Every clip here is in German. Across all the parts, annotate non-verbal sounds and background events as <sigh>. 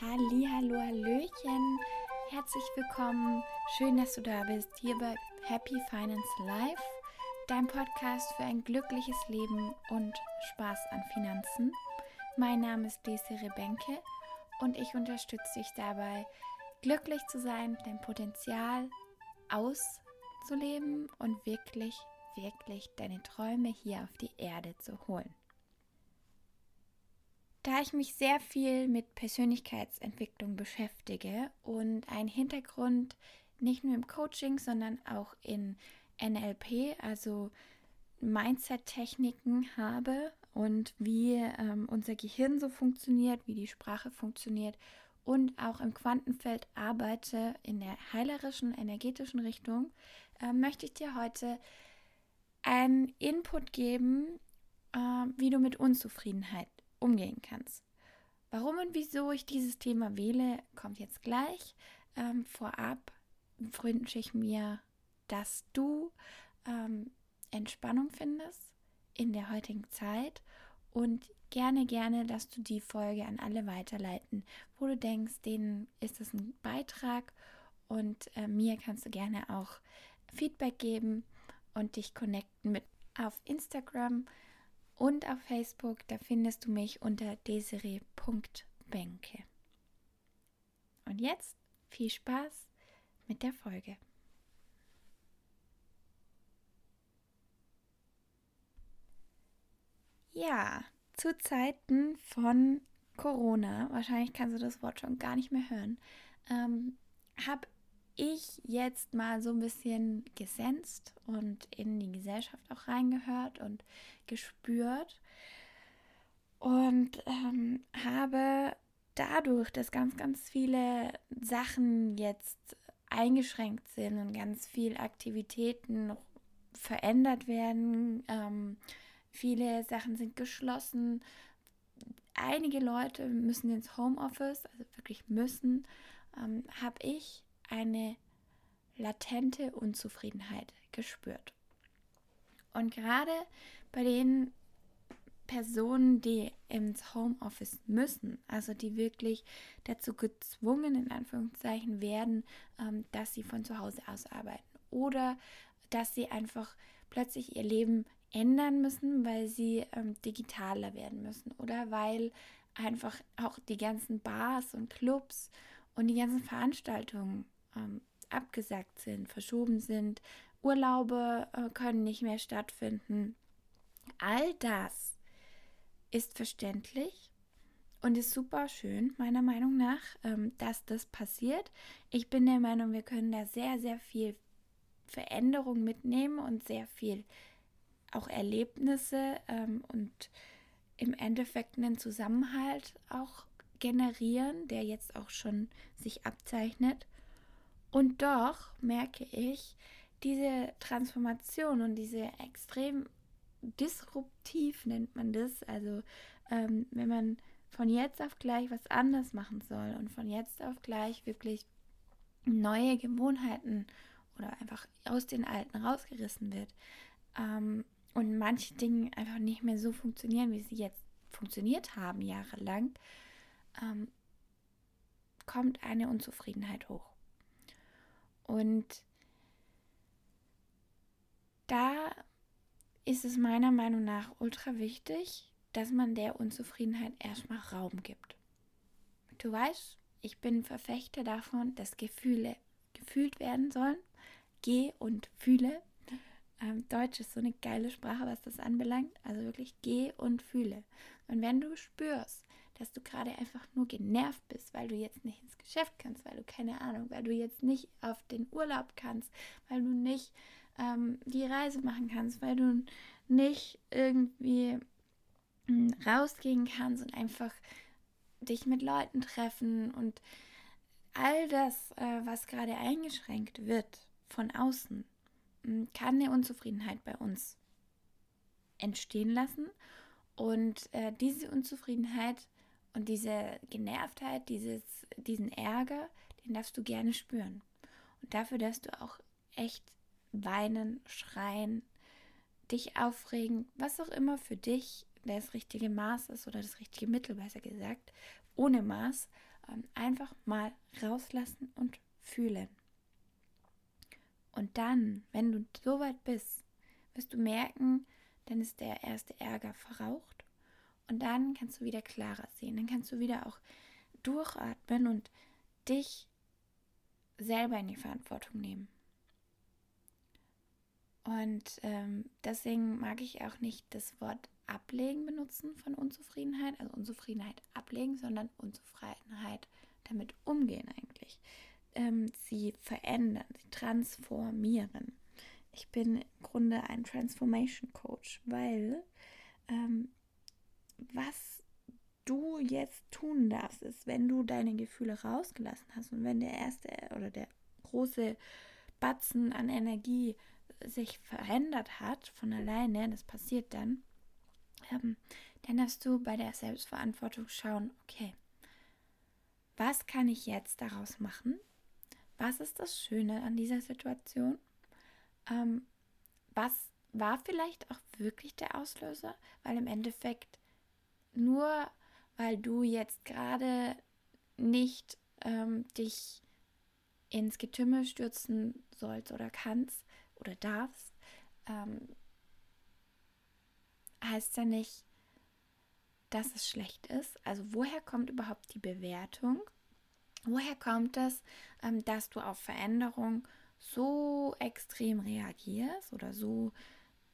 Hallo, hallöchen. Herzlich willkommen. Schön, dass du da bist hier bei Happy Finance Life, dein Podcast für ein glückliches Leben und Spaß an Finanzen. Mein Name ist Desiree Benke und ich unterstütze dich dabei, glücklich zu sein, dein Potenzial auszuleben und wirklich, wirklich deine Träume hier auf die Erde zu holen. Da ich mich sehr viel mit Persönlichkeitsentwicklung beschäftige und einen Hintergrund nicht nur im Coaching, sondern auch in NLP, also Mindset-Techniken habe und wie ähm, unser Gehirn so funktioniert, wie die Sprache funktioniert und auch im Quantenfeld arbeite in der heilerischen, energetischen Richtung, äh, möchte ich dir heute einen Input geben, äh, wie du mit Unzufriedenheit umgehen kannst. Warum und wieso ich dieses Thema wähle, kommt jetzt gleich. Ähm, vorab wünsche ich mir, dass du ähm, Entspannung findest in der heutigen Zeit und gerne, gerne, dass du die Folge an alle weiterleiten, wo du denkst, denen ist es ein Beitrag und äh, mir kannst du gerne auch Feedback geben und dich connecten mit auf Instagram und auf Facebook, da findest du mich unter desiree.benke. Und jetzt viel Spaß mit der Folge. Ja, zu Zeiten von Corona, wahrscheinlich kannst du das Wort schon gar nicht mehr hören, ähm, habe ich jetzt mal so ein bisschen gesenzt und in die Gesellschaft auch reingehört und gespürt. Und ähm, habe dadurch, dass ganz, ganz viele Sachen jetzt eingeschränkt sind und ganz viele Aktivitäten verändert werden, ähm, viele Sachen sind geschlossen, einige Leute müssen ins Homeoffice, also wirklich müssen, ähm, habe ich eine latente Unzufriedenheit gespürt. Und gerade bei den Personen, die ins Homeoffice müssen, also die wirklich dazu gezwungen, in Anführungszeichen, werden, ähm, dass sie von zu Hause aus arbeiten oder dass sie einfach plötzlich ihr Leben ändern müssen, weil sie ähm, digitaler werden müssen oder weil einfach auch die ganzen Bars und Clubs und die ganzen Veranstaltungen ähm, abgesagt sind, verschoben sind, Urlaube äh, können nicht mehr stattfinden. All das ist verständlich und ist super schön, meiner Meinung nach, ähm, dass das passiert. Ich bin der Meinung, wir können da sehr, sehr viel Veränderung mitnehmen und sehr viel auch Erlebnisse ähm, und im Endeffekt einen Zusammenhalt auch generieren, der jetzt auch schon sich abzeichnet. Und doch merke ich, diese Transformation und diese extrem disruptiv nennt man das, also ähm, wenn man von jetzt auf gleich was anders machen soll und von jetzt auf gleich wirklich neue Gewohnheiten oder einfach aus den alten rausgerissen wird ähm, und manche Dinge einfach nicht mehr so funktionieren, wie sie jetzt funktioniert haben jahrelang, ähm, kommt eine Unzufriedenheit hoch. Und da ist es meiner Meinung nach ultra wichtig, dass man der Unzufriedenheit erstmal Raum gibt. Du weißt, ich bin Verfechter davon, dass Gefühle gefühlt werden sollen. Geh und fühle. Ähm, Deutsch ist so eine geile Sprache, was das anbelangt. Also wirklich geh und fühle. Und wenn du spürst, dass du gerade einfach nur genervt bist, weil du jetzt nicht ins Geschäft kannst, weil du keine Ahnung, weil du jetzt nicht auf den Urlaub kannst, weil du nicht ähm, die Reise machen kannst, weil du nicht irgendwie hm, rausgehen kannst und einfach dich mit Leuten treffen und all das, äh, was gerade eingeschränkt wird von außen, hm, kann eine Unzufriedenheit bei uns entstehen lassen. Und äh, diese Unzufriedenheit und diese Genervtheit, dieses, diesen Ärger, den darfst du gerne spüren. Und dafür darfst du auch echt weinen, schreien, dich aufregen, was auch immer für dich das richtige Maß ist oder das richtige Mittel, besser gesagt, ohne Maß. ähm, einfach mal rauslassen und fühlen. Und dann, wenn du so weit bist, wirst du merken, dann ist der erste Ärger verraucht und dann kannst du wieder klarer sehen. Dann kannst du wieder auch durchatmen und dich selber in die Verantwortung nehmen. Und ähm, deswegen mag ich auch nicht das Wort ablegen benutzen von Unzufriedenheit, also Unzufriedenheit ablegen, sondern Unzufriedenheit damit umgehen eigentlich. Ähm, sie verändern, sie transformieren. Ich bin im Grunde ein Transformation Coach, weil ähm, was du jetzt tun darfst, ist, wenn du deine Gefühle rausgelassen hast und wenn der erste oder der große Batzen an Energie sich verändert hat von alleine, das passiert dann, ähm, dann darfst du bei der Selbstverantwortung schauen, okay, was kann ich jetzt daraus machen? Was ist das Schöne an dieser Situation? Ähm, was war vielleicht auch wirklich der Auslöser? Weil im Endeffekt nur weil du jetzt gerade nicht ähm, dich ins Getümmel stürzen sollst oder kannst oder darfst, ähm, heißt ja nicht, dass es schlecht ist. Also woher kommt überhaupt die Bewertung? Woher kommt es, ähm, dass du auf Veränderung so extrem reagierst oder so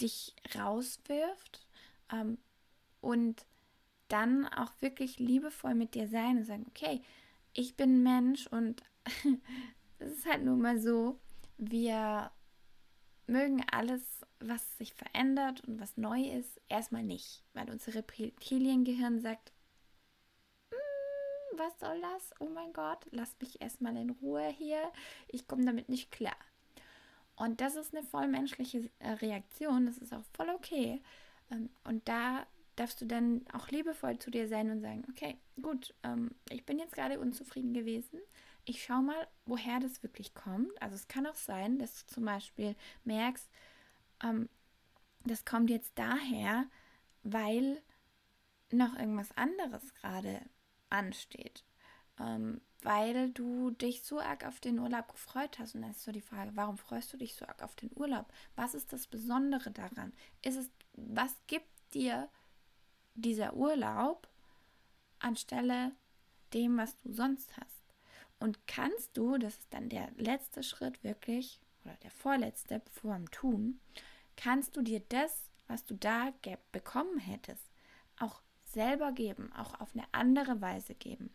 dich rauswirft ähm, und dann auch wirklich liebevoll mit dir sein und sagen, okay, ich bin Mensch und <laughs> es ist halt nun mal so, wir mögen alles, was sich verändert und was neu ist, erstmal nicht, weil unser Reptiliengehirn sagt, mm, was soll das? Oh mein Gott, lass mich erstmal in Ruhe hier, ich komme damit nicht klar. Und das ist eine voll menschliche äh, Reaktion, das ist auch voll okay. Ähm, und da darfst du dann auch liebevoll zu dir sein und sagen, okay, gut, ähm, ich bin jetzt gerade unzufrieden gewesen. Ich schaue mal, woher das wirklich kommt. Also es kann auch sein, dass du zum Beispiel merkst, ähm, das kommt jetzt daher, weil noch irgendwas anderes gerade ansteht. Ähm, weil du dich so arg auf den Urlaub gefreut hast. Und dann ist so die Frage, warum freust du dich so arg auf den Urlaub? Was ist das Besondere daran? Ist es, was gibt dir dieser Urlaub anstelle dem, was du sonst hast. Und kannst du, das ist dann der letzte Schritt wirklich, oder der vorletzte vor dem Tun, kannst du dir das, was du da bekommen hättest, auch selber geben, auch auf eine andere Weise geben.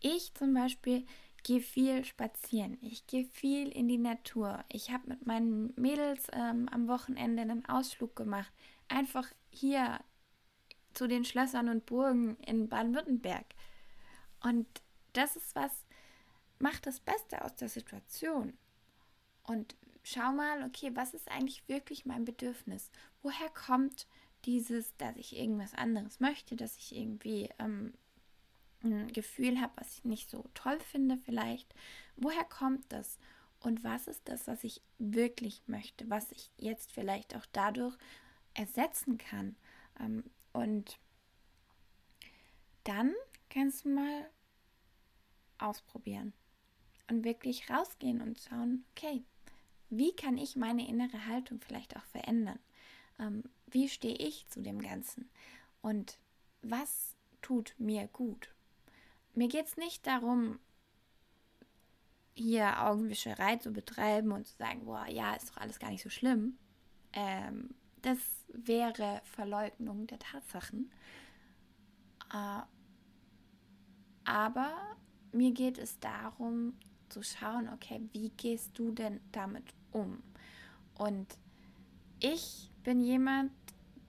Ich zum Beispiel gehe viel spazieren, ich gehe viel in die Natur. Ich habe mit meinen Mädels ähm, am Wochenende einen Ausflug gemacht, einfach hier zu den Schlössern und Burgen in Baden-Württemberg. Und das ist was, macht das Beste aus der Situation. Und schau mal, okay, was ist eigentlich wirklich mein Bedürfnis? Woher kommt dieses, dass ich irgendwas anderes möchte, dass ich irgendwie ähm, ein Gefühl habe, was ich nicht so toll finde vielleicht? Woher kommt das? Und was ist das, was ich wirklich möchte, was ich jetzt vielleicht auch dadurch ersetzen kann? Ähm, und dann kannst du mal ausprobieren und wirklich rausgehen und schauen, okay, wie kann ich meine innere Haltung vielleicht auch verändern? Ähm, wie stehe ich zu dem Ganzen? Und was tut mir gut? Mir geht es nicht darum, hier Augenwischerei zu betreiben und zu sagen, boah, ja, ist doch alles gar nicht so schlimm. Ähm, das wäre Verleugnung der Tatsachen. Äh, aber mir geht es darum zu schauen, okay, wie gehst du denn damit um? Und ich bin jemand,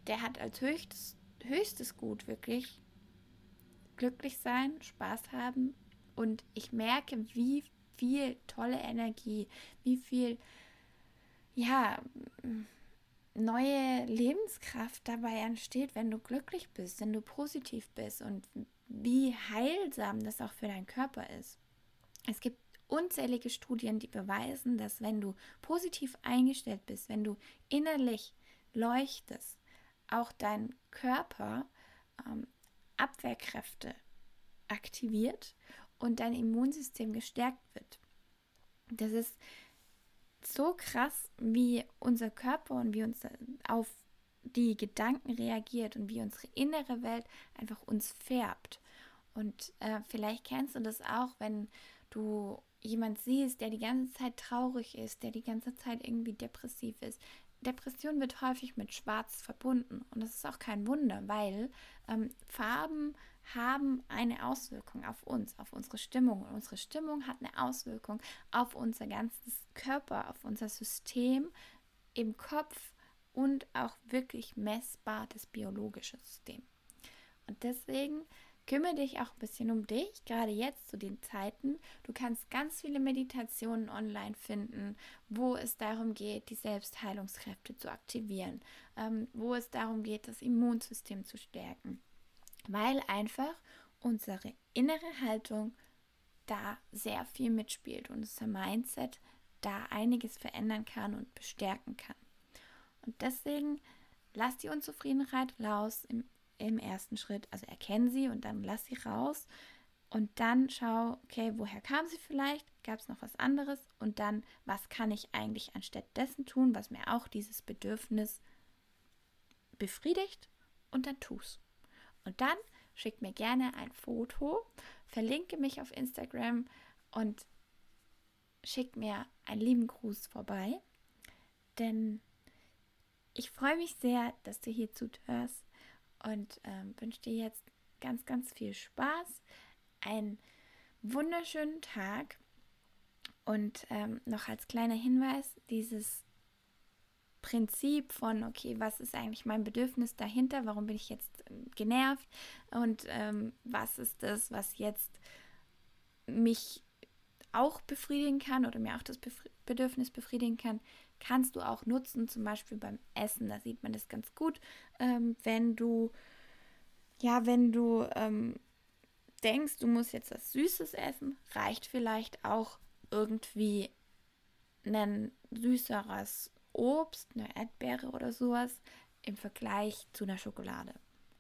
der hat als höchstes, höchstes Gut wirklich glücklich sein, Spaß haben und ich merke, wie viel tolle Energie, wie viel, ja, neue Lebenskraft dabei entsteht, wenn du glücklich bist, wenn du positiv bist und wie heilsam das auch für deinen Körper ist. Es gibt unzählige Studien, die beweisen, dass wenn du positiv eingestellt bist, wenn du innerlich leuchtest, auch dein Körper ähm, Abwehrkräfte aktiviert und dein Immunsystem gestärkt wird. Das ist so krass, wie unser Körper und wie uns auf die Gedanken reagiert und wie unsere innere Welt einfach uns färbt. Und äh, vielleicht kennst du das auch, wenn du jemand siehst, der die ganze Zeit traurig ist, der die ganze Zeit irgendwie depressiv ist. Depression wird häufig mit Schwarz verbunden und das ist auch kein Wunder, weil ähm, Farben haben eine Auswirkung auf uns, auf unsere Stimmung. Und unsere Stimmung hat eine Auswirkung auf unser ganzes Körper, auf unser System im Kopf und auch wirklich messbar das biologische System. Und deswegen kümmere dich auch ein bisschen um dich, gerade jetzt zu den Zeiten. Du kannst ganz viele Meditationen online finden, wo es darum geht, die Selbstheilungskräfte zu aktivieren, ähm, wo es darum geht, das Immunsystem zu stärken weil einfach unsere innere Haltung da sehr viel mitspielt und unser Mindset da einiges verändern kann und bestärken kann. Und deswegen lass die Unzufriedenheit raus im, im ersten Schritt. Also erkennen sie und dann lass sie raus. Und dann schau, okay, woher kam sie vielleicht? Gab es noch was anderes? Und dann, was kann ich eigentlich anstatt dessen tun, was mir auch dieses Bedürfnis befriedigt? Und dann tu's. Und dann schick mir gerne ein Foto, verlinke mich auf Instagram und schick mir einen lieben Gruß vorbei. Denn ich freue mich sehr, dass du hier zuhörst und ähm, wünsche dir jetzt ganz, ganz viel Spaß, einen wunderschönen Tag und ähm, noch als kleiner Hinweis, dieses Prinzip von, okay, was ist eigentlich mein Bedürfnis dahinter, warum bin ich jetzt ähm, genervt und ähm, was ist das, was jetzt mich auch befriedigen kann oder mir auch das Befri Bedürfnis befriedigen kann, kannst du auch nutzen, zum Beispiel beim Essen. Da sieht man das ganz gut, ähm, wenn du, ja, wenn du ähm, denkst, du musst jetzt was Süßes essen, reicht vielleicht auch irgendwie ein süßeres Obst, eine Erdbeere oder sowas im Vergleich zu einer Schokolade.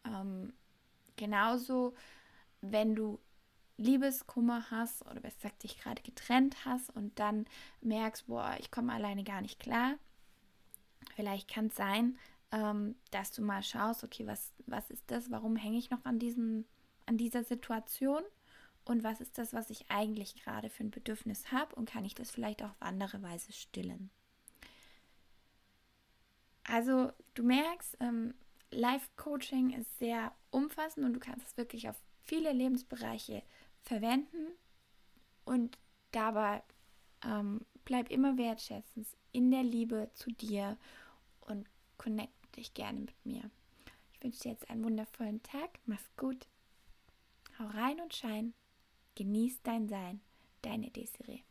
Ähm, genauso, wenn du Liebeskummer hast oder besser gesagt dich gerade getrennt hast und dann merkst, boah, ich komme alleine gar nicht klar. Vielleicht kann es sein, ähm, dass du mal schaust, okay, was, was ist das, warum hänge ich noch an, diesem, an dieser Situation und was ist das, was ich eigentlich gerade für ein Bedürfnis habe und kann ich das vielleicht auch auf andere Weise stillen. Also du merkst, ähm, Life-Coaching ist sehr umfassend und du kannst es wirklich auf viele Lebensbereiche verwenden. Und dabei ähm, bleib immer wertschätzend in der Liebe zu dir und connect dich gerne mit mir. Ich wünsche dir jetzt einen wundervollen Tag, mach's gut, hau rein und schein, genieß dein Sein, deine Desiree.